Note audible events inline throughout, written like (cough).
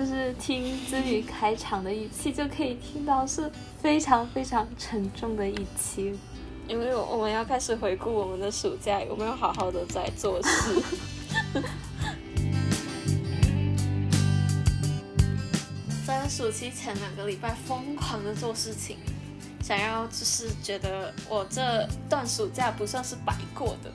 就是听子宇开场的语气就可以听到是非常非常沉重的一期，因为我们要开始回顾我们的暑假有没有好好的在做事。(laughs) 在暑期前两个礼拜疯狂的做事情，想要就是觉得我这段暑假不算是白过的。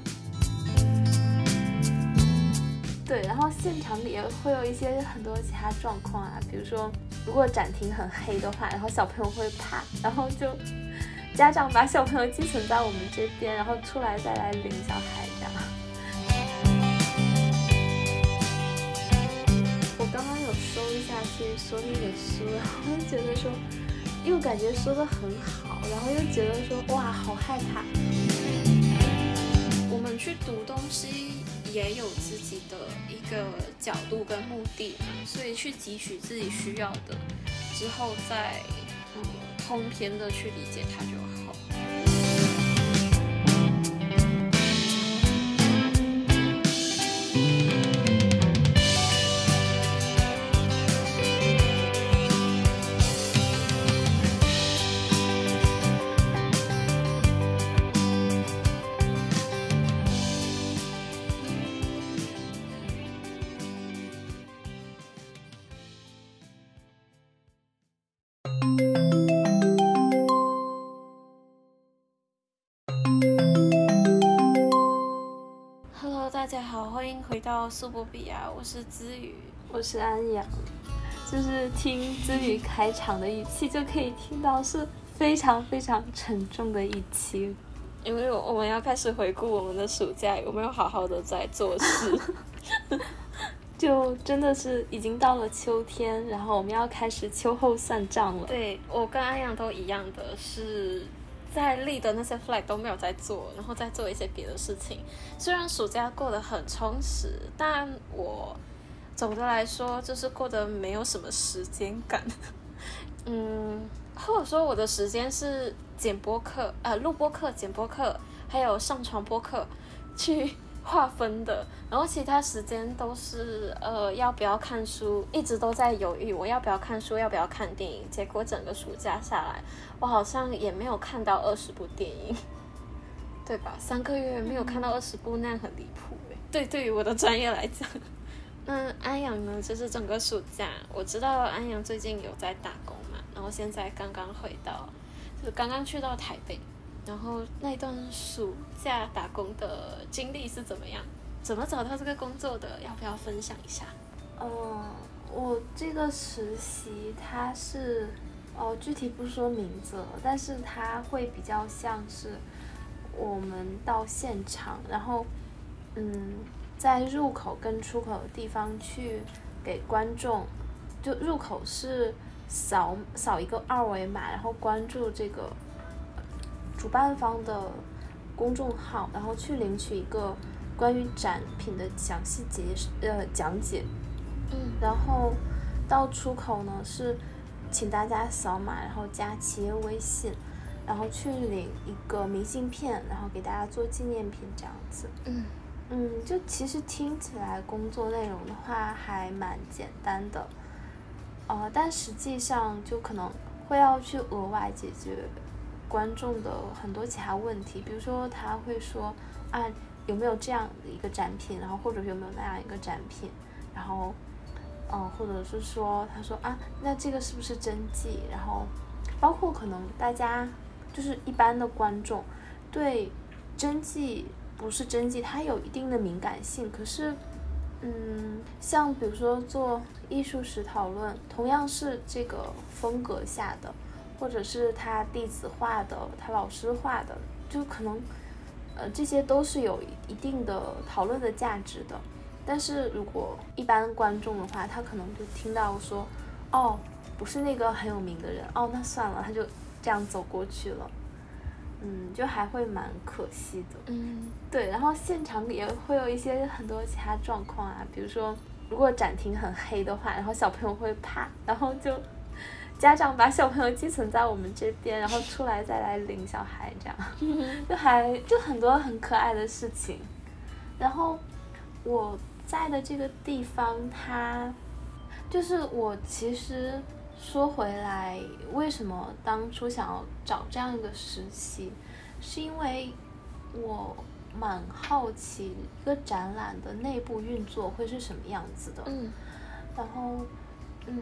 对，然后现场里也会有一些很多其他状况啊，比如说如果展厅很黑的话，然后小朋友会怕，然后就家长把小朋友寄存在我们这边，然后出来再来领小孩这样。我刚刚有搜一下去说那个书，然后就觉得说，又感觉说的很好，然后又觉得说哇好害怕。我们去读东西。也有自己的一个角度跟目的，所以去汲取自己需要的，之后再嗯通篇的去理解它就苏博比亚，我是子宇，我是安阳，就是听子宇开场的语气就可以听到是非常非常沉重的一期，因为我们要开始回顾我们的暑假有没有好好的在做事，(laughs) 就真的是已经到了秋天，然后我们要开始秋后算账了。对我跟安阳都一样的是。在立的那些 flag 都没有在做，然后再做一些别的事情。虽然暑假过得很充实，但我总的来说就是过得没有什么时间感。(laughs) 嗯，或者说我的时间是剪播课、呃录播课、剪播课，还有上传播课去。划分的，然后其他时间都是呃要不要看书，一直都在犹豫我要不要看书，要不要看电影。结果整个暑假下来，我好像也没有看到二十部电影，对吧？三个月没有看到二十部，那样很离谱诶。对，对于我的专业来讲，(laughs) 那安阳呢？就是整个暑假，我知道安阳最近有在打工嘛，然后现在刚刚回到，就是刚刚去到台北。然后那段暑假打工的经历是怎么样？怎么找到这个工作的？要不要分享一下？嗯，我这个实习它是，哦，具体不说名字，但是它会比较像是我们到现场，然后，嗯，在入口跟出口的地方去给观众，就入口是扫扫一个二维码，然后关注这个。主办方的公众号，然后去领取一个关于展品的详细解呃讲解，嗯，然后到出口呢是请大家扫码，然后加企业微信，然后去领一个明信片，然后给大家做纪念品这样子，嗯。嗯，就其实听起来工作内容的话还蛮简单的，呃，但实际上就可能会要去额外解决。观众的很多其他问题，比如说他会说啊有没有这样的一个展品，然后或者有没有那样一个展品，然后嗯或者是说他说啊那这个是不是真迹，然后包括可能大家就是一般的观众对真迹不是真迹，它有一定的敏感性，可是嗯像比如说做艺术史讨论，同样是这个风格下的。或者是他弟子画的，他老师画的，就可能，呃，这些都是有一定的讨论的价值的。但是如果一般观众的话，他可能就听到说，哦，不是那个很有名的人，哦，那算了，他就这样走过去了。嗯，就还会蛮可惜的。嗯，对。然后现场也会有一些很多其他状况啊，比如说如果展厅很黑的话，然后小朋友会怕，然后就。家长把小朋友寄存在我们这边，(laughs) 然后出来再来领小孩，这样就还 (laughs) 就很多很可爱的事情。然后我在的这个地方，它就是我其实说回来，为什么当初想要找这样一个实习，是因为我蛮好奇一个展览的内部运作会是什么样子的。嗯然后，嗯，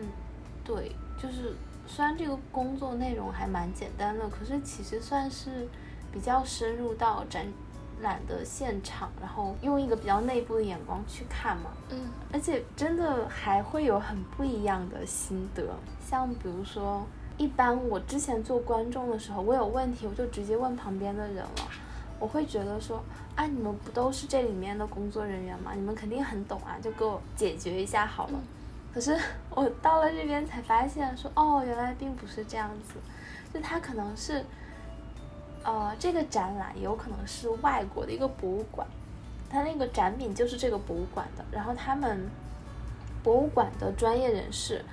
对，就是虽然这个工作内容还蛮简单的，可是其实算是比较深入到展览的现场，然后用一个比较内部的眼光去看嘛。嗯而且真的还会有很不一样的心得，像比如说，一般我之前做观众的时候，我有问题我就直接问旁边的人了，我会觉得说，啊，你们不都是这里面的工作人员吗？你们肯定很懂啊，就给我解决一下好了。可是我到了这边才发现说，哦，原来并不是这样子，就它可能是，呃，这个展览有可能是外国的一个博物馆。它那个展品就是这个博物馆的，然后他们博物馆的专业人士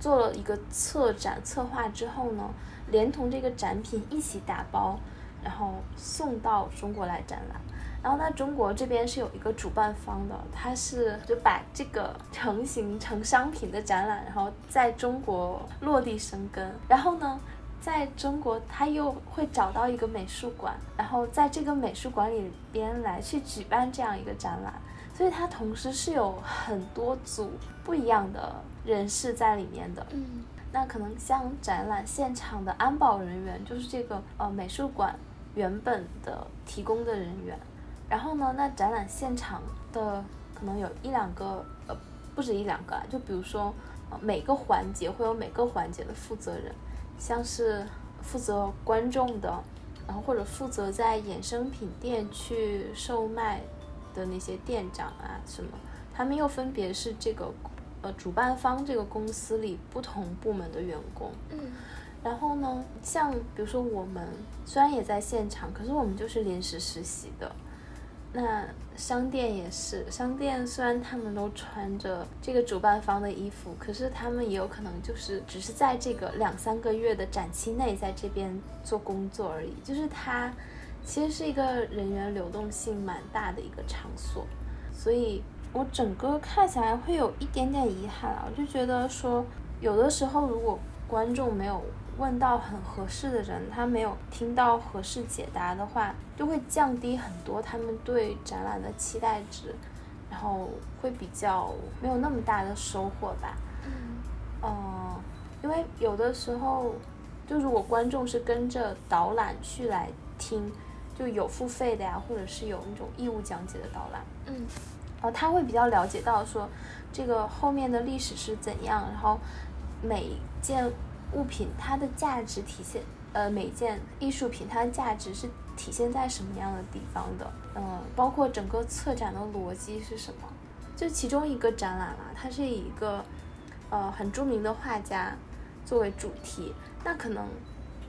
做了一个策展策划之后呢，连同这个展品一起打包，然后送到中国来展览。然后呢，中国这边是有一个主办方的，他是就把这个成型成商品的展览，然后在中国落地生根。然后呢，在中国，他又会找到一个美术馆，然后在这个美术馆里边来去举办这样一个展览，所以它同时是有很多组不一样的人士在里面的。嗯那可能像展览现场的安保人员，就是这个呃美术馆原本的提供的人员。然后呢，那展览现场的可能有一两个呃，不止一两个啊，就比如说呃每个环节会有每个环节的负责人，像是负责观众的，然后或者负责在衍生品店去售卖的那些店长啊什么，他们又分别是这个呃主办方这个公司里不同部门的员工。嗯然后呢，像比如说我们虽然也在现场，可是我们就是临时实习的。那商店也是，商店虽然他们都穿着这个主办方的衣服，可是他们也有可能就是只是在这个两三个月的展期内在这边做工作而已。就是它其实是一个人员流动性蛮大的一个场所，所以我整个看起来会有一点点遗憾啊，我就觉得说有的时候如果观众没有问到很合适的人，他没有听到合适解答的话，就会降低很多他们对展览的期待值，然后会比较没有那么大的收获吧。嗯。嗯，因为有的时候，就如果观众是跟着导览去来听，就有付费的呀，或者是有那种义务讲解的导览，嗯。然后他会比较了解到说这个后面的历史是怎样，然后每件物品它的价值体现，呃，每件艺术品它的价值是体现在什么样的地方的，嗯、包括整个策展的逻辑是什么。就其中一个展览啦，它是以一个呃很著名的画家作为主题，那可能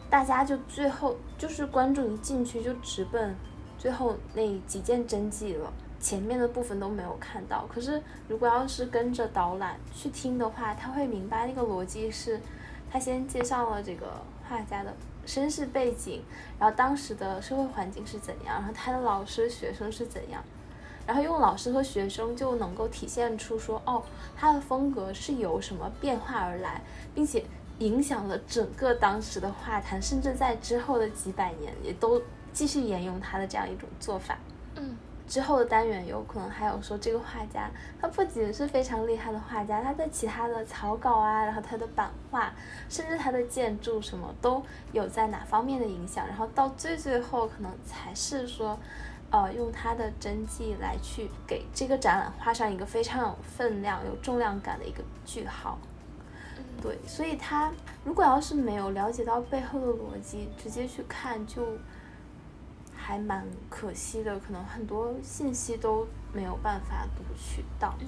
大家就最后就是观众一进去就直奔最后那几件真迹了。前面的部分都没有看到，可是如果要是跟着导览去听的话，他会明白那个逻辑是，他先介绍了这个画家的身世背景，然后当时的社会环境是怎样，然后他的老师学生是怎样，然后用老师和学生就能够体现出说，哦，他的风格是由什么变化而来，并且影响了整个当时的画坛，甚至在之后的几百年也都继续沿用他的这样一种做法。嗯之后的单元有可能还有说这个画家，他不仅是非常厉害的画家，他在其他的草稿啊，然后他的版画，甚至他的建筑什么都有在哪方面的影响，然后到最最后可能才是说，呃，用他的真迹来去给这个展览画上一个非常有分量、有重量感的一个句号。对，所以他如果要是没有了解到背后的逻辑，直接去看就还蛮可惜的，可能很多信息都没有办法读取到。嗯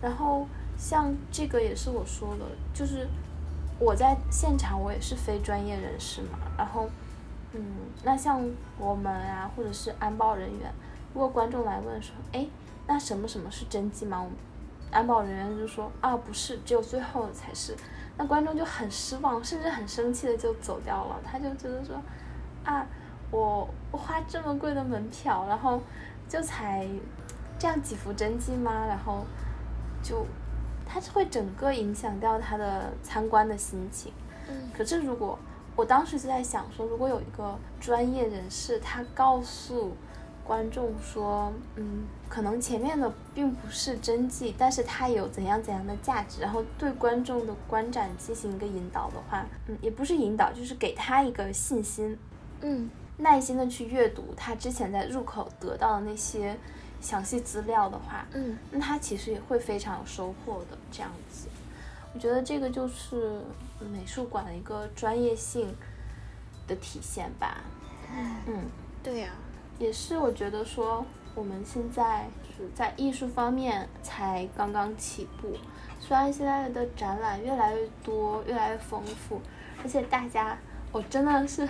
然后像这个也是我说的，就是我在现场我也是非专业人士嘛，然后嗯，那像我们啊，或者是安保人员，如果观众来问说，哎，那什么什么是真迹吗？我们安保人员就说啊，不是，只有最后的才是。那观众就很失望，甚至很生气的就走掉了。他就觉得说，啊，我我花这么贵的门票，然后就才这样几幅真迹吗？然后就它会整个影响掉他的参观的心情。嗯可是如果我当时就在想说，如果有一个专业人士，他告诉观众说，嗯，可能前面的并不是真迹，但是它有怎样怎样的价值，然后对观众的观展进行一个引导的话，嗯，也不是引导，就是给他一个信心，嗯耐心的去阅读他之前在入口得到的那些详细资料的话，嗯那他其实也会非常有收获的。这样子，我觉得这个就是美术馆的一个专业性的体现吧。嗯，对呀、也是我觉得说我们现在是在艺术方面才刚刚起步，虽然现在的展览越来越多，越来越丰富，而且大家我真的是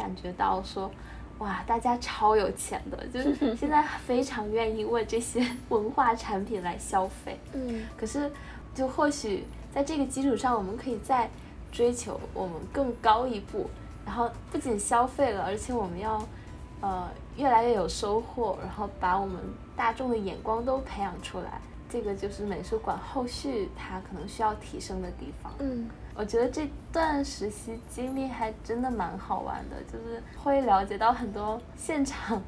感觉到说。哇，大家超有钱的，就是 (laughs) 现在非常愿意为这些 (laughs) 文化产品来消费。嗯可是，就或许在这个基础上，我们可以再追求我们更高一步，然后不仅消费了，而且我们要呃越来越有收获，然后把我们大众的眼光都培养出来。这个就是美术馆后续它可能需要提升的地方。嗯我觉得这段实习经历还真的蛮好玩的，就是会了解到很多现场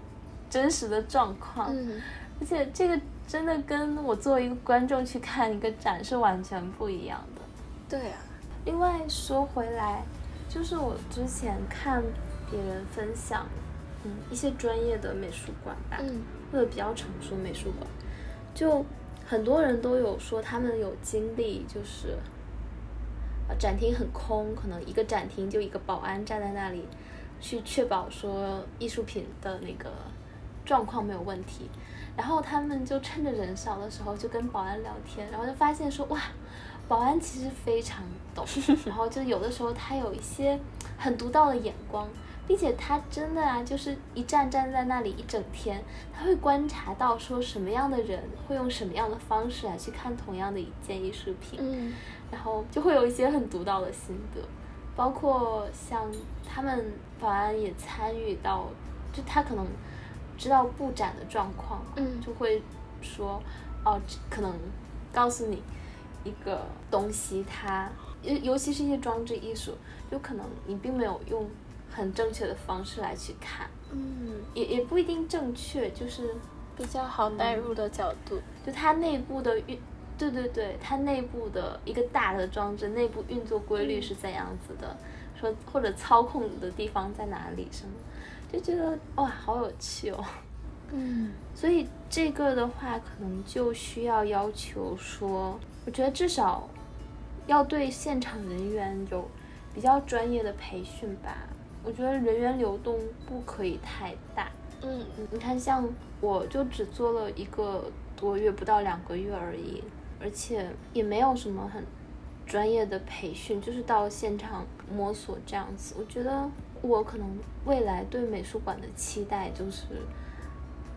真实的状况。嗯而且这个真的跟我作为一个观众去看一个展是完全不一样的。对呀、另外说回来，就是我之前看别人分享，嗯，一些专业的美术馆吧，嗯或者比较成熟美术馆，就很多人都有说他们有经历，就是呃展厅很空，可能一个展厅就一个保安站在那里，去确保说艺术品的那个状况没有问题。然后他们就趁着人少的时候就跟保安聊天，然后就发现说哇，保安其实非常懂，(laughs) 然后就有的时候他有一些很独到的眼光，并且他真的啊，就是一站站在那里一整天，他会观察到说什么样的人会用什么样的方式来去看同样的一件艺术品，嗯然后就会有一些很独到的心得，包括像他们保安也参与到，就他可能知道布展的状况，嗯就会说，哦，可能告诉你一个东西它，尤尤其是一些装置艺术，就可能你并没有用很正确的方式来去看，嗯，也也不一定正确，就是比较好带入的角度。就它内部的运，对对对，它内部的一个大的装置内部运作规律是怎样子的，说或者操控的地方在哪里什么，就觉得哇，好有趣哦。嗯所以这个的话，可能就需要要求说，我觉得至少要对现场人员有比较专业的培训吧。我觉得人员流动不可以太大。嗯你看，像我就只做了一个多月，不到两个月而已，而且也没有什么很专业的培训，就是到现场摸索这样子。我觉得我可能未来对美术馆的期待就是，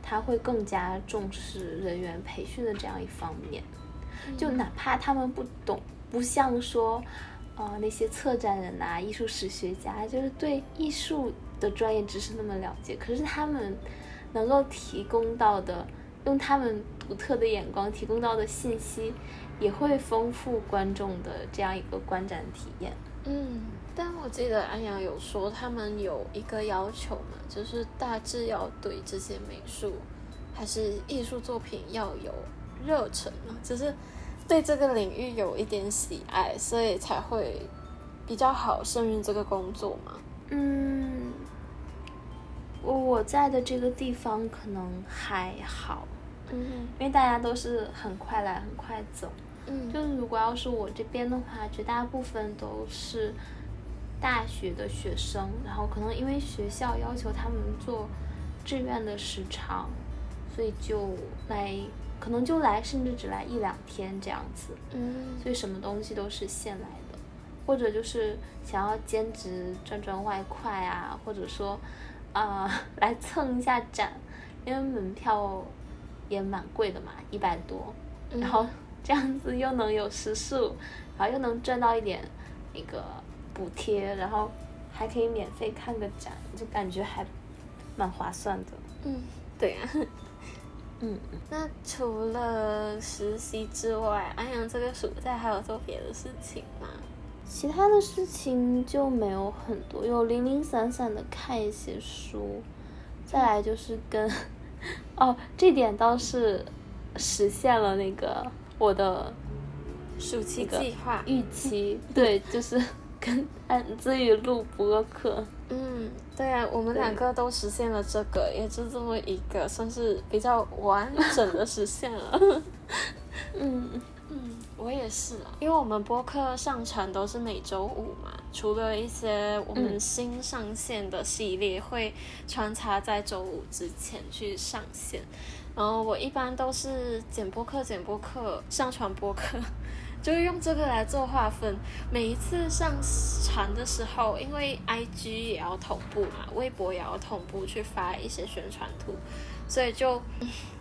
他会更加重视人员培训的这样一方面。就哪怕他们不懂，不像说，呃，那些策展人呐、艺术史学家，就是对艺术的专业知识那么了解，可是他们能够提供到的，用他们独特的眼光提供到的信息，也会丰富观众的这样一个观展体验。嗯，但我记得安阳有说他们有一个要求嘛，就是大致要对这些美术还是艺术作品要有热忱嘛，就是对这个领域有一点喜爱，所以才会比较好胜任这个工作嘛。嗯，我我在的这个地方可能还好，嗯。因为大家都是很快来很快走。嗯。就是如果要是我这边的话，绝大部分都是大学的学生，然后可能因为学校要求他们做志愿的时长，所以就来，可能就来，甚至只来一两天这样子，嗯。所以什么东西都是现来的，或者就是想要兼职赚赚外快啊，或者说啊、(laughs) 来蹭一下展，因为门票也蛮贵的嘛，一百多，(laughs) 然后这样子又能有食宿，然后又能赚到一点那个补贴，然后还可以免费看个展，就感觉还蛮划算的。嗯，对呀、(laughs) 嗯，那除了实习之外，安阳这个暑假还有做别的事情吗？其他的事情就没有很多，有零零散散的看一些书，再来就是跟，(laughs) 哦，这点倒是实现了那个我的暑期计划预期，(laughs) 对，就是跟安子宇录播课。嗯，对啊，我们两个都实现了这个，也就这么一个，算是比较完整的实现了。(laughs) 嗯嗯，我也是啊，因为我们播客上传都是每周五嘛，除了一些我们新上线的系列会穿插在周五之前去上线，然后我一般都是剪播客、剪播客、上传播客。(laughs) 就用这个来做划分，每一次上传的时候，因为 I G 也要同步嘛，微博也要同步去发一些宣传图，所以就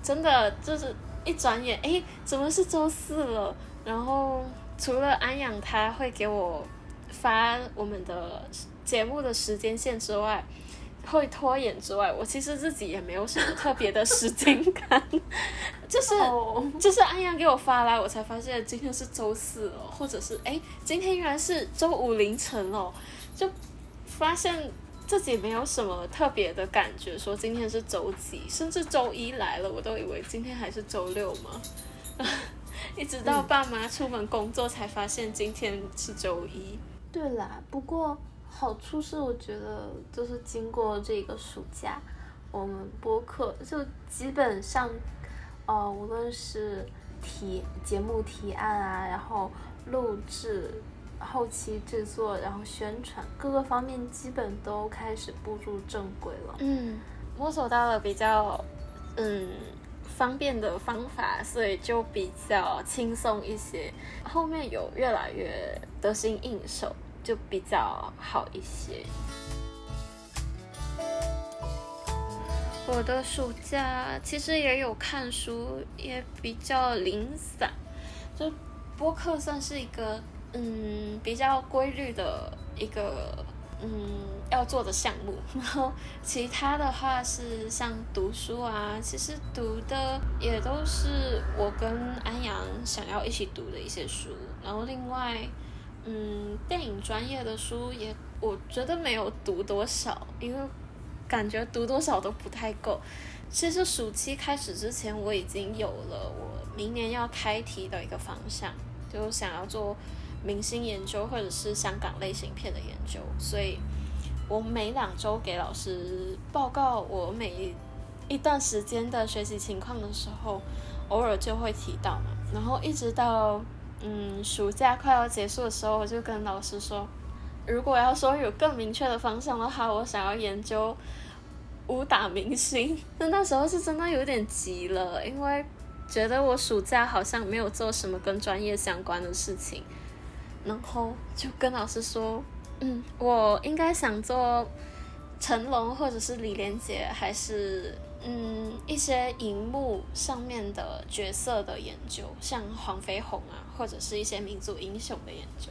真的就是一转眼，哎，怎么是周四了？然后除了安阳他会给我发我们的节目的时间线之外。会拖延之外，我其实自己也没有什么特别的时间感，就是就是安阳给我发来，我才发现今天是周四哦，或者是哎，今天原来是周五凌晨哦，就发现自己没有什么特别的感觉，说今天是周几，甚至周一来了，我都以为今天还是周六嘛，(laughs) 一直到爸妈出门工作才发现今天是周一。对啦，不过。好处是，我觉得就是经过这个暑假，我们播客就基本上，呃，无论是提节目提案啊，然后录制、后期制作，然后宣传各个方面，基本都开始步入正轨了。嗯，摸索到了比较嗯方便的方法，所以就比较轻松一些。后面有越来越得心应手。就比较好一些。我的暑假其实也有看书，也比较零散。就播客算是一个嗯比较规律的一个嗯要做的项目，(laughs) 然后其他的话是像读书啊，其实读的也都是我跟安阳想要一起读的一些书，然后另外。嗯，电影专业的书也，我觉得没有读多少，因为感觉读多少都不太够。其实暑期开始之前，我已经有了我明年要开题的一个方向，就想要做明星研究或者是香港类型片的研究。所以，我每两周给老师报告我每一段时间的学习情况的时候，偶尔就会提到嘛，然后一直到。嗯，暑假快要结束的时候，我就跟老师说，如果要说有更明确的方向的话，我想要研究武打明星。那那时候是真的有点急了，因为觉得我暑假好像没有做什么跟专业相关的事情，然后就跟老师说，嗯，我应该想做成龙或者是李连杰，还是。嗯，一些荧幕上面的角色的研究，像黄飞鸿啊，或者是一些民族英雄的研究，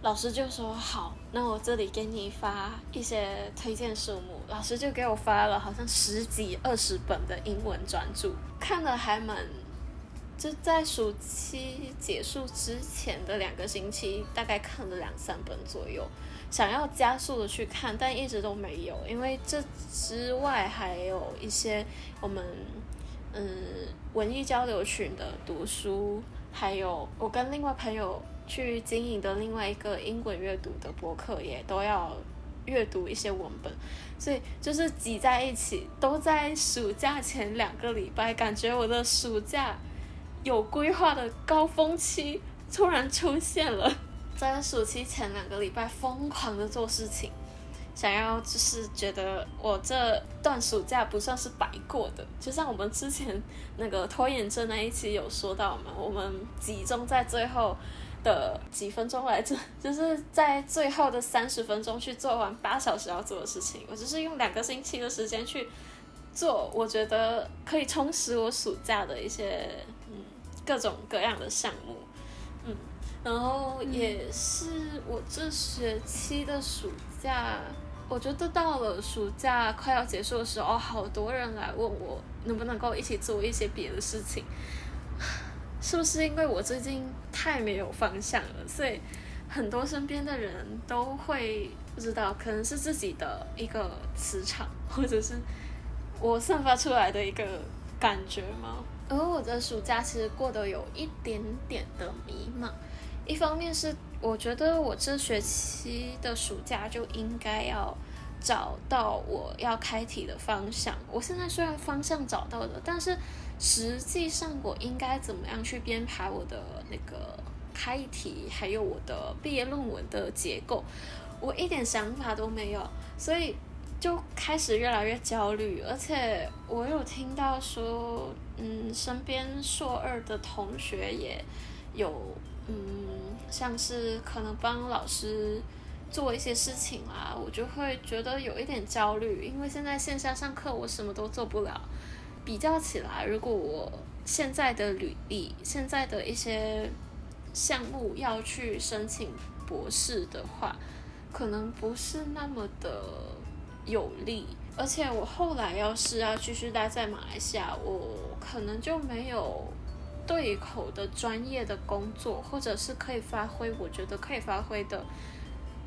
老师就说好，那我这里给你发一些推荐书目。老师就给我发了好像十几二十本的英文专著，看了还蛮，就在暑期结束之前的两个星期，大概看了两三本左右。想要加速的去看，但一直都没有，因为这之外还有一些我们嗯文艺交流群的读书，还有我跟另外朋友去经营的另外一个英文阅读的博客，也都要阅读一些文本，所以就是挤在一起，都在暑假前两个礼拜，感觉我的暑假有规划的高峰期突然出现了。在暑期前两个礼拜疯狂的做事情，想要就是觉得我这段暑假不算是白过的。就像我们之前那个拖延症那一期有说到嘛，我们集中在最后的几分钟来着，(laughs) 就是在最后的三十分钟去做完八小时要做的事情。我就是用两个星期的时间去做，我觉得可以充实我暑假的一些各种各样的项目。嗯然后也是我这学期的暑假，我觉得到了暑假快要结束的时候，好多人来问我能不能够一起做一些别的事情？(laughs) 是不是因为我最近太没有方向了，所以很多身边的人都会不知道，可能是自己的一个磁场，或者是我散发出来的一个感觉吗？而我的暑假其实过得有一点点的迷茫，一方面是我觉得我这学期的暑假就应该要找到我要开题的方向。我现在虽然方向找到了，但是实际上我应该怎么样去编排我的那个开题，还有我的毕业论文的结构，我一点想法都没有，所以。就开始越来越焦虑，而且我有听到说，嗯，身边硕二的同学也有，嗯，像是可能帮老师做一些事情啦，我就会觉得有一点焦虑，因为现在线下上课我什么都做不了。比较起来，如果我现在的履历、现在的一些项目要去申请博士的话，可能不是那么的。有利，而且我后来要是要继续待在马来西亚，我可能就没有对口的专业的工作，或者是可以发挥我觉得可以发挥的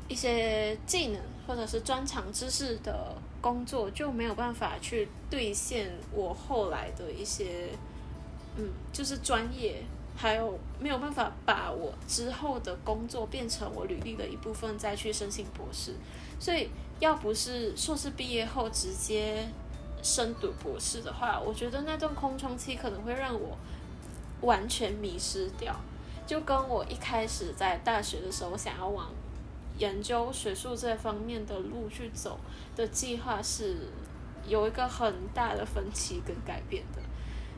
一些技能，或者是专长知识的工作，就没有办法去兑现我后来的一些，嗯，就是专业，还有没有办法把我之后的工作变成我履历的一部分，再去申请博士，所以。要不是硕士毕业后直接深读博士的话，我觉得那段空窗期可能会让我完全迷失掉，就跟我一开始在大学的时候想要往研究学术这方面的路去走的计划是有一个很大的分歧跟改变的，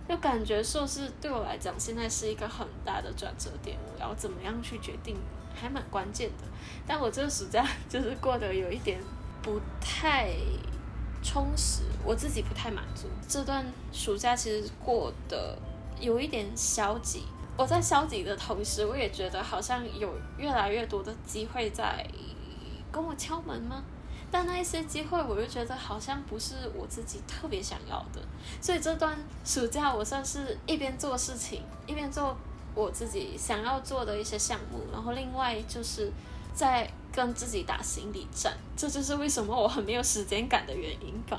就感觉硕士对我来讲现在是一个很大的转折点，我要怎么样去决定还蛮关键的，但我这个暑假 (laughs) 就是过得有一点。不太充实，我自己不太满足。这段暑假其实过得有一点消极。我在消极的同时，我也觉得好像有越来越多的机会在跟我敲门吗？但那一些机会，我又觉得好像不是我自己特别想要的。所以这段暑假，我算是一边做事情，一边做我自己想要做的一些项目，然后另外就是在。跟自己打心理战，这就是为什么我很没有时间感的原因吧。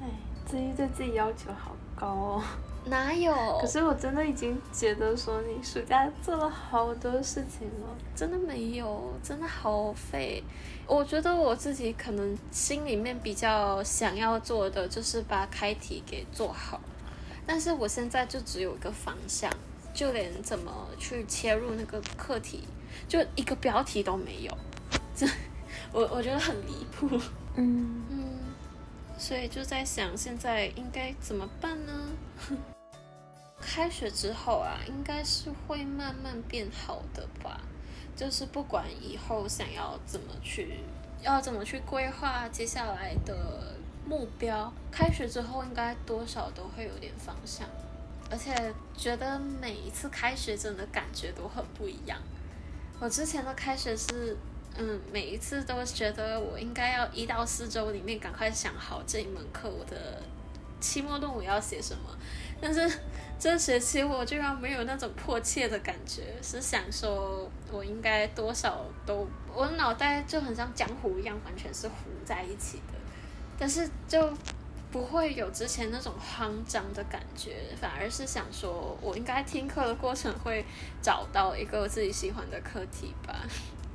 哎，自己对自己要求好高哦。哪有？可是我真的已经觉得说你暑假做了好多事情了。真的没有，真的好废。我觉得我自己可能心里面比较想要做的就是把开题给做好，但是我现在就只有一个方向，就连怎么去切入那个课题，就一个标题都没有。这 (laughs) 我我觉得很离谱，嗯嗯，所以就在想现在应该怎么办呢？开学之后啊，应该是会慢慢变好的吧。就是不管以后想要怎么去，要怎么去规划接下来的目标，开学之后应该多少都会有点方向。而且觉得每一次开学真的感觉都很不一样。我之前的开学是。嗯，每一次都觉得我应该要一到四周里面赶快想好这一门课我的期末论文要写什么，但是这学期我居然没有那种迫切的感觉，是想说我应该多少都，我脑袋就很像浆糊一样，完全是糊在一起的，但是就不会有之前那种慌张的感觉，反而是想说我应该听课的过程会找到一个自己喜欢的课题吧。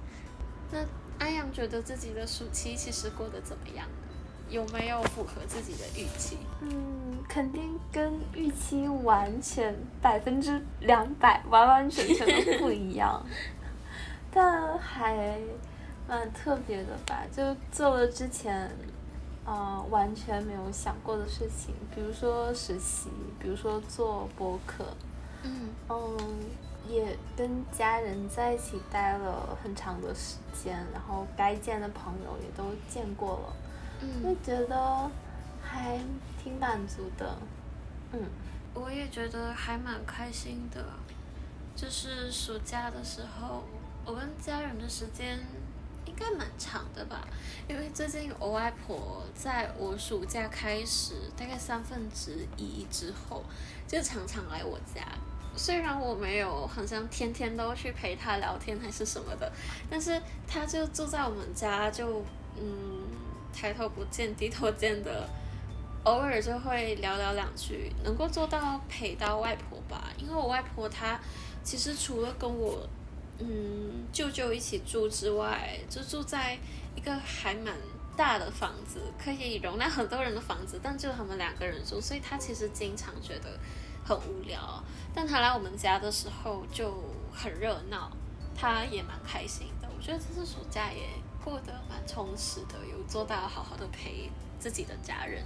(laughs) 那安阳觉得自己的暑期其实过得怎么样？有没有符合自己的预期？嗯，肯定跟预期完全百分之两百完完全全都不一样，但还蛮特别的吧。就做了之前，呃，完全没有想过的事情，比如说实习，比如说做博客。嗯嗯。也跟家人在一起待了很长的时间，然后该见的朋友也都见过了，就觉得还挺满足的。嗯，我也觉得还蛮开心的，就是暑假的时候，我跟家人的时间应该蛮长的吧，因为最近我外婆在我暑假开始大概三分之一之后，就常常来我家。虽然我没有好像天天都去陪她聊天还是什么的，但是她就住在我们家，就嗯抬头不见低头见的，偶尔就会聊聊两句，能够做到陪到外婆吧。因为我外婆她其实除了跟我。嗯，舅舅一起住之外，就住在一个还蛮大的房子，可以容纳很多人的房子，但就他们两个人住，所以他其实经常觉得很无聊。但他来我们家的时候就很热闹，他也蛮开心的。我觉得这次暑假也过得蛮充实的，有做到好好的陪自己的家人。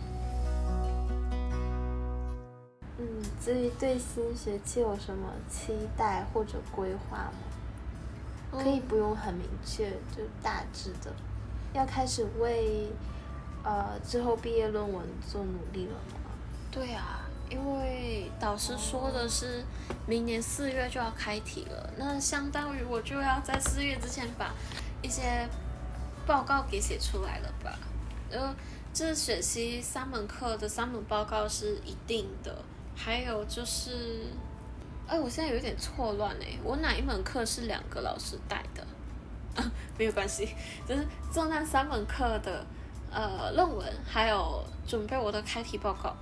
嗯，至于对新学期有什么期待或者规划吗？可以不用很明确，就大致的，要开始为呃之后毕业论文做努力了吗？对啊，因为导师说的是明年四月就要开题了，那相当于我就要在四月之前把一些报告给写出来了吧？呃，这学期三门课的三门报告是一定的，还有就是。哎，我现在有点错乱哎，我哪一门课是两个老师带的？啊 (laughs) 没有关系，就是做那三门课的呃论文，还有准备我的开题报告。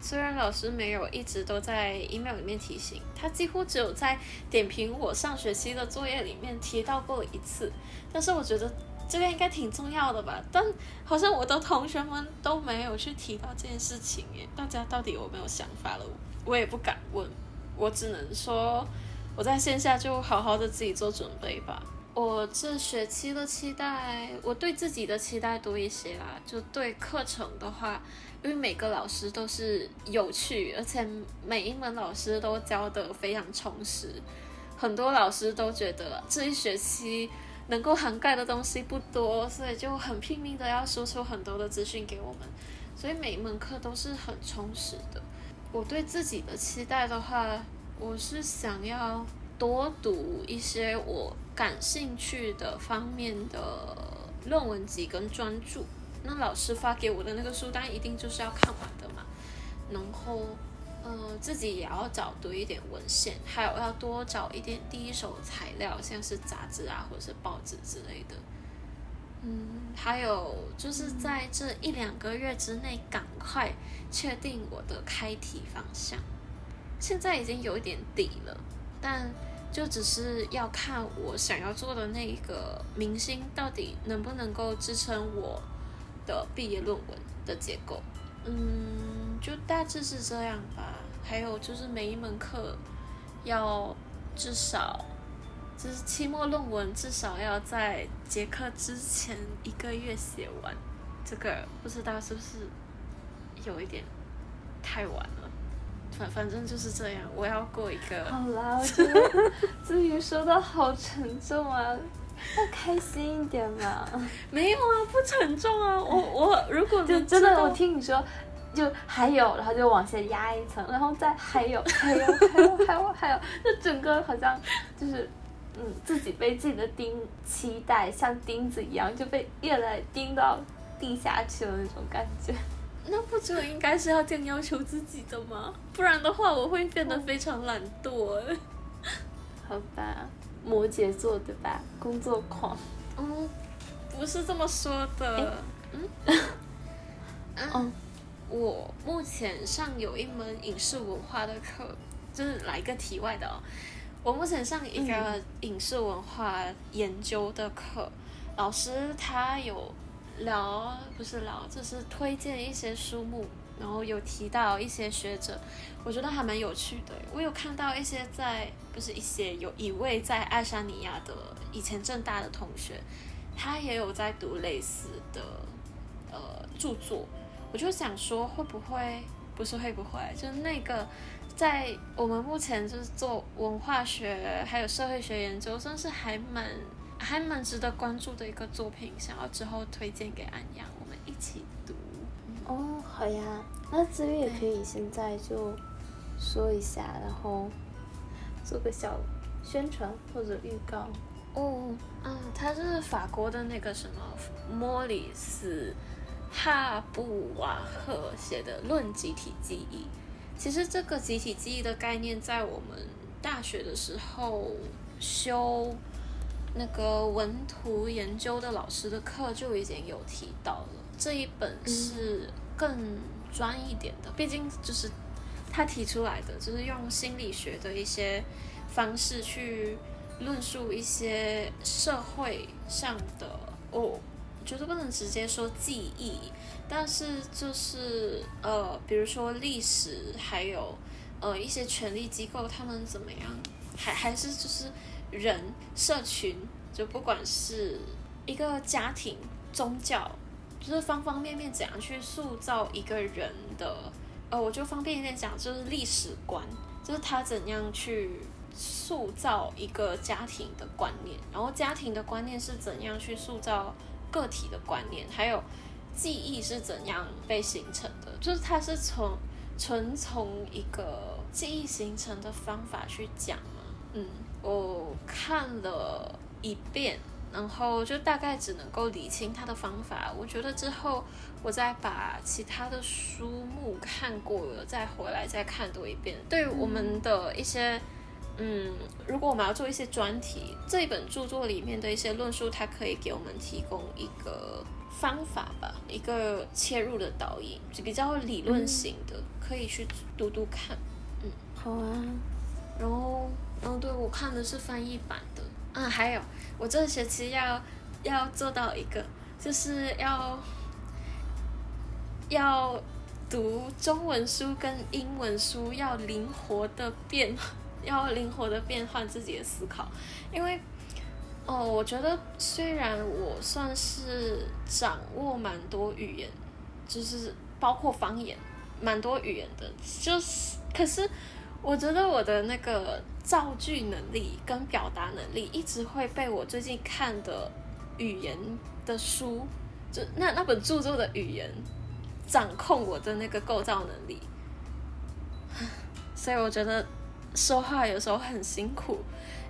虽然老师没有一直都在 email 里面提醒，他几乎只有在点评我上学期的作业里面提到过一次，但是我觉得这个应该挺重要的吧？但好像我的同学们都没有去提到这件事情耶，大家到底有没有想法了？我也不敢问。我只能说，我在线下就好好的自己做准备吧。我这学期的期待，我对自己的期待多一些啦。就对课程的话，因为每个老师都是有趣，而且每一门老师都教得非常充实。很多老师都觉得这一学期能够涵盖的东西不多，所以就很拼命的要输出很多的资讯给我们。所以每一门课都是很充实的。我对自己的期待的话，我是想要多读一些我感兴趣的方面的论文集跟专著。那老师发给我的那个书单一定就是要看完的嘛。然后，呃，自己也要找多一点文献，还有要多找一点第一手材料，像是杂志啊或者是报纸之类的。嗯，还有就是在这一两个月之内，赶快确定我的开题方向。现在已经有一点底了，但就只是要看我想要做的那一个明星到底能不能够支撑我的毕业论文的结构。嗯，就大致是这样吧。还有就是每一门课要至少。就是期末论文至少要在结课之前一个月写完，这个不知道是不是有一点太晚了。反反正就是这样，我要过一个。好啦，我觉得 (laughs) 自己说的好沉重啊，要开心一点嘛。没有啊，不沉重啊。我我如果就真的我听你说，就还有，然后就往下压一层，然后再还有 (laughs) 还有还有还有还有，就整个好像就是。嗯，自己被自己的钉期待像钉子一样，就被越来钉到地下去了那种感觉。那不就应该是要这样要求自己的吗？不然的话，我会变得非常懒惰。好吧，摩羯座对吧？工作狂。嗯，不是这么说的。嗯。嗯。我目前上有一门影视文化的课，就是来一个题外的哦。我目前上一个影视文化研究的课，老师他有聊，不是聊，就是推荐一些书目，然后有提到一些学者，我觉得还蛮有趣的。我有看到一些在，不是一些，有一位在爱沙尼亚的以前正大的同学，他也有在读类似的呃著作，我就想说会不会，不是会不会，就是那个。在我们目前就是做文化学还有社会学研究，算是还蛮还蛮值得关注的一个作品，想要之后推荐给安阳，我们一起读。哦，好呀，那子玉也可以现在就说一下，然后做个小宣传或者预告。哦，嗯，他是法国的那个什么莫里斯哈布瓦赫写的《论集体记忆》。其实这个集体记忆的概念，在我们大学的时候修那个文图研究的老师的课就已经有提到了。这一本是更专一点的，毕竟就是他提出来的，就是用心理学的一些方式去论述一些社会上的，哦觉得不能直接说记忆。但是就是呃，比如说历史，还有呃一些权力机构，他们怎么样？还还是就是人社群，就不管是一个家庭、宗教，就是方方面面怎样去塑造一个人的呃，我就方便一点讲，就是历史观，就是他怎样去塑造一个家庭的观念，然后家庭的观念是怎样去塑造个体的观念，还有。记忆是怎样被形成的？就是它是从纯从一个记忆形成的方法去讲嘛。嗯，我看了一遍，然后就大概只能够理清它的方法。我觉得之后我再把其他的书目看过了，再回来再看多一遍。对我们的一些，嗯，如果我们要做一些专题，这一本著作里面的一些论述，它可以给我们提供一个。方法吧，一个切入的导引，就比较理论型的，可以去读读看。嗯，好啊。然后，嗯，对我看的是翻译版的。啊，还有，我这学期要要做到一个，就是要要读中文书跟英文书，要灵活的变，要灵活的变换自己的思考，因为。哦，我觉得虽然我算是掌握蛮多语言，就是包括方言，蛮多语言的，就是，可是我觉得我的那个造句能力跟表达能力一直会被我最近看的语言的书，就那那本著作的语言掌控我的那个构造能力，(sighs) 所以我觉得说话有时候很辛苦，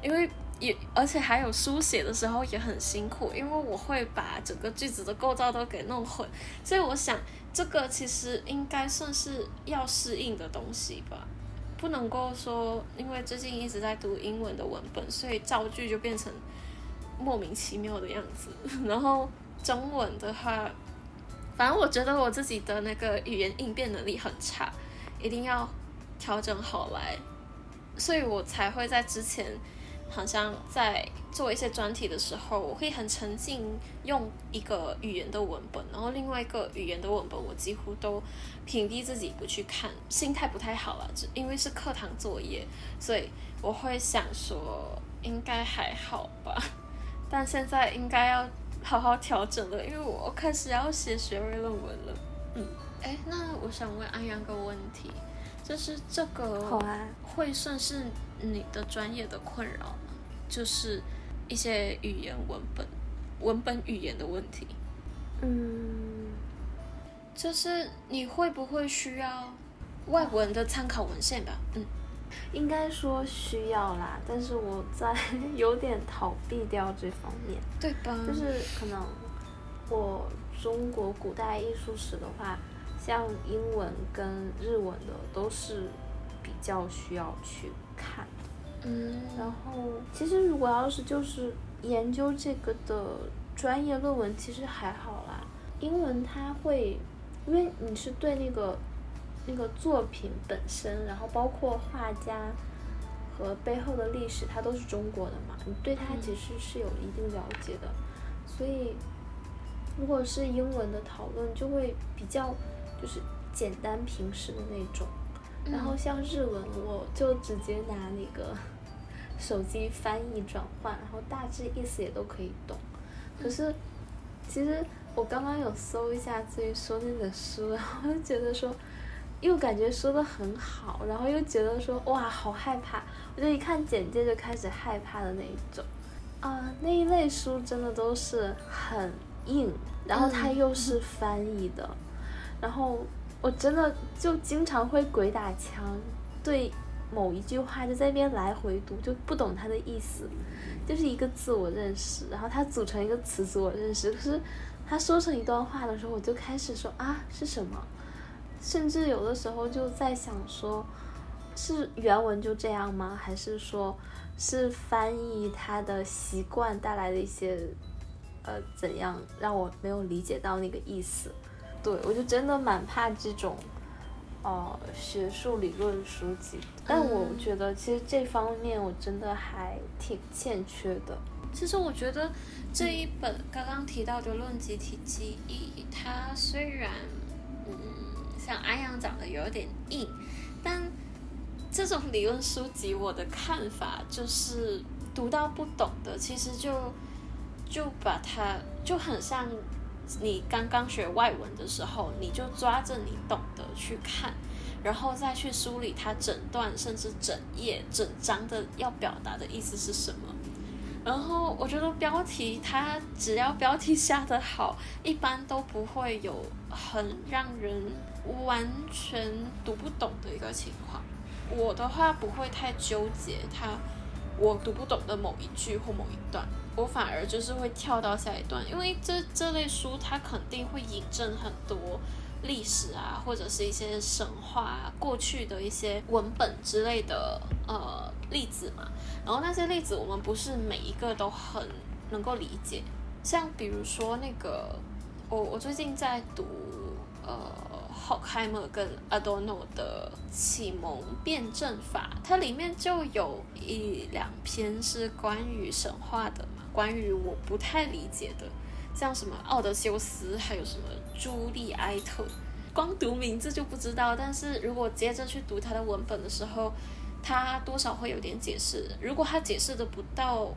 因为。也而且还有书写的时候也很辛苦，因为我会把整个句子的构造都给弄混，所以我想这个其实应该算是要适应的东西吧，不能够说因为最近一直在读英文的文本，所以造句就变成莫名其妙的样子。(laughs) 然后中文的话，反正我觉得我自己的那个语言应变能力很差，一定要调整好来，所以我才会在之前。好像在做一些专题的时候，我会很沉浸用一个语言的文本，然后另外一个语言的文本我几乎都屏蔽自己不去看，心态不太好了，就因为是课堂作业，所以我会想说应该还好吧，(laughs) 但现在应该要好好调整了，因为我开始要写学位论文了。嗯，哎，那我想问安阳个问题，就是这个会算是你的专业的困扰吗？就是一些语言文本、文本语言的问题。嗯，就是你会不会需要外文的参考文献吧？嗯，应该说需要啦，但是我在有点逃避掉这方面，对吧？就是可能我中国古代艺术史的话，像英文跟日文的都是比较需要去看。嗯，然后其实如果要是就是研究这个的专业论文，其实还好啦。英文它会，因为你是对那个那个作品本身，然后包括画家和背后的历史，它都是中国的嘛，你对它其实是有一定了解的。所以如果是英文的讨论，就会比较就是简单平实的那种。然后像日文，我就直接拿那个。手机翻译转换，然后大致意思也都可以懂。可是，其实我刚刚有搜一下至于说那本书，然后就觉得说，又感觉说的很好，然后又觉得说哇好害怕，我就一看简介就开始害怕的那一种。啊，那一类书真的都是很硬，然后它又是翻译的，然后我真的就经常会鬼打墙，对。某一句话就在那边来回读，就不懂它的意思，就是一个自我认识，然后它组成一个词自我认识，可是他说成一段话的时候，我就开始说啊是什么，甚至有的时候就在想说，是原文就这样吗？还是说是翻译它的习惯带来的一些呃怎样让我没有理解到那个意思？对我就真的蛮怕这种。哦，学术理论书籍，但我觉得其实这方面我真的还挺欠缺的。其实我觉得这一本刚刚提到的《论集体记忆》，它虽然嗯像安阳讲的有点硬，但这种理论书籍我的看法就是读到不懂的，其实就就把它就很像。你刚刚学外文的时候，你就抓着你懂得去看，然后再去梳理它整段甚至整页整章的要表达的意思是什么。然后我觉得标题它只要标题下的好，一般都不会有很让人完全读不懂的一个情况。我的话不会太纠结它，我读不懂的某一句或某一段。我反而就是会跳到下一段，因为这这类书它肯定会引证很多历史啊，或者是一些神话过去的一些文本之类的呃例子嘛。然后那些例子我们不是每一个都很能够理解，像比如说那个我我最近在读呃。霍开默跟阿多诺的启蒙辩证法，它里面就有一两篇是关于神话的嘛，关于我不太理解的，像什么奥德修斯，还有什么朱利埃特，光读名字就不知道，但是如果接着去读他的文本的时候，他多少会有点解释。如果他解释的不到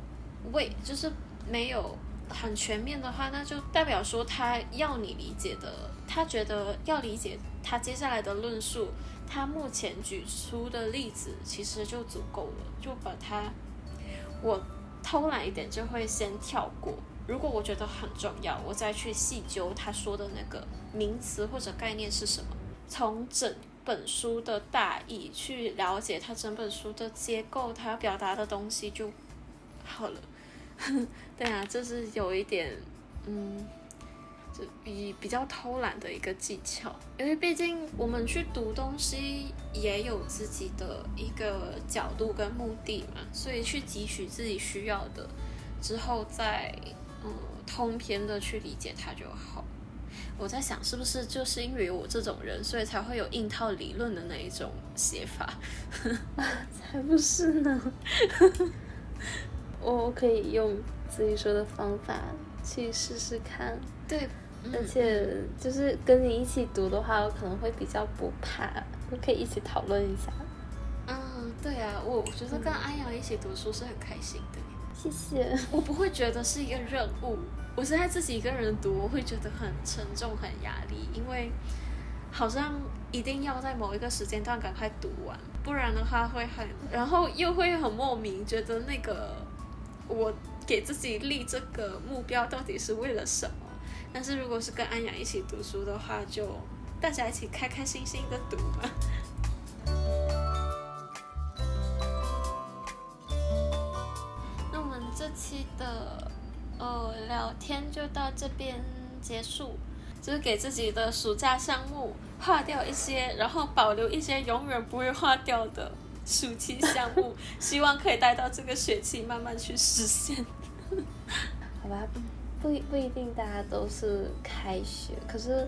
位，就是没有很全面的话，那就代表说他要你理解的。他觉得要理解他接下来的论述，他目前举出的例子其实就足够了，就把它，我偷懒一点就会先跳过。如果我觉得很重要，我再去细究他说的那个名词或者概念是什么，从整本书的大意去了解他整本书的结构，他要表达的东西就好了。(laughs) 对啊，就是有一点，嗯。就比比较偷懒的一个技巧，因为毕竟我们去读东西也有自己的一个角度跟目的嘛，所以去汲取自己需要的，之后再嗯通篇的去理解它就好。我在想，是不是就是因为我这种人，所以才会有硬套理论的那一种写法？(laughs) 才不是呢！我可以用自己说的方法去试试看。对。而且就是跟你一起读的话，我可能会比较不怕，我可以一起讨论一下。嗯，对啊，我我觉得跟安阳一起读书是很开心的。谢谢。我不会觉得是一个任务，我现在自己一个人读，我会觉得很沉重、很压力，因为好像一定要在某一个时间段赶快读完，不然的话会很，然后又会很莫名觉得那个我给自己立这个目标到底是为了什么。但是如果是跟安阳一起读书的话，就大家一起开开心心的读吧。(laughs) 那我们这期的呃聊天就到这边结束，就是给自己的暑假项目划掉一些，然后保留一些永远不会划掉的暑期项目，希望可以待到这个学期慢慢去实现。(laughs) 好吧。不不一定大家都是开学，可是，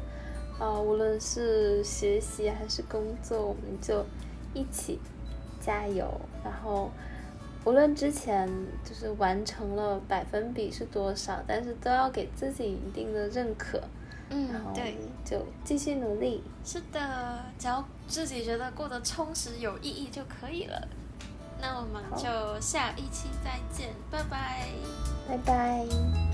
呃，无论是学习还是工作，我们就一起加油。然后，无论之前就是完成了百分比是多少，但是都要给自己一定的认可。嗯，对，就继续努力。是的，只要自己觉得过得充实有意义就可以了。那我们就下一期再见，拜拜，拜拜。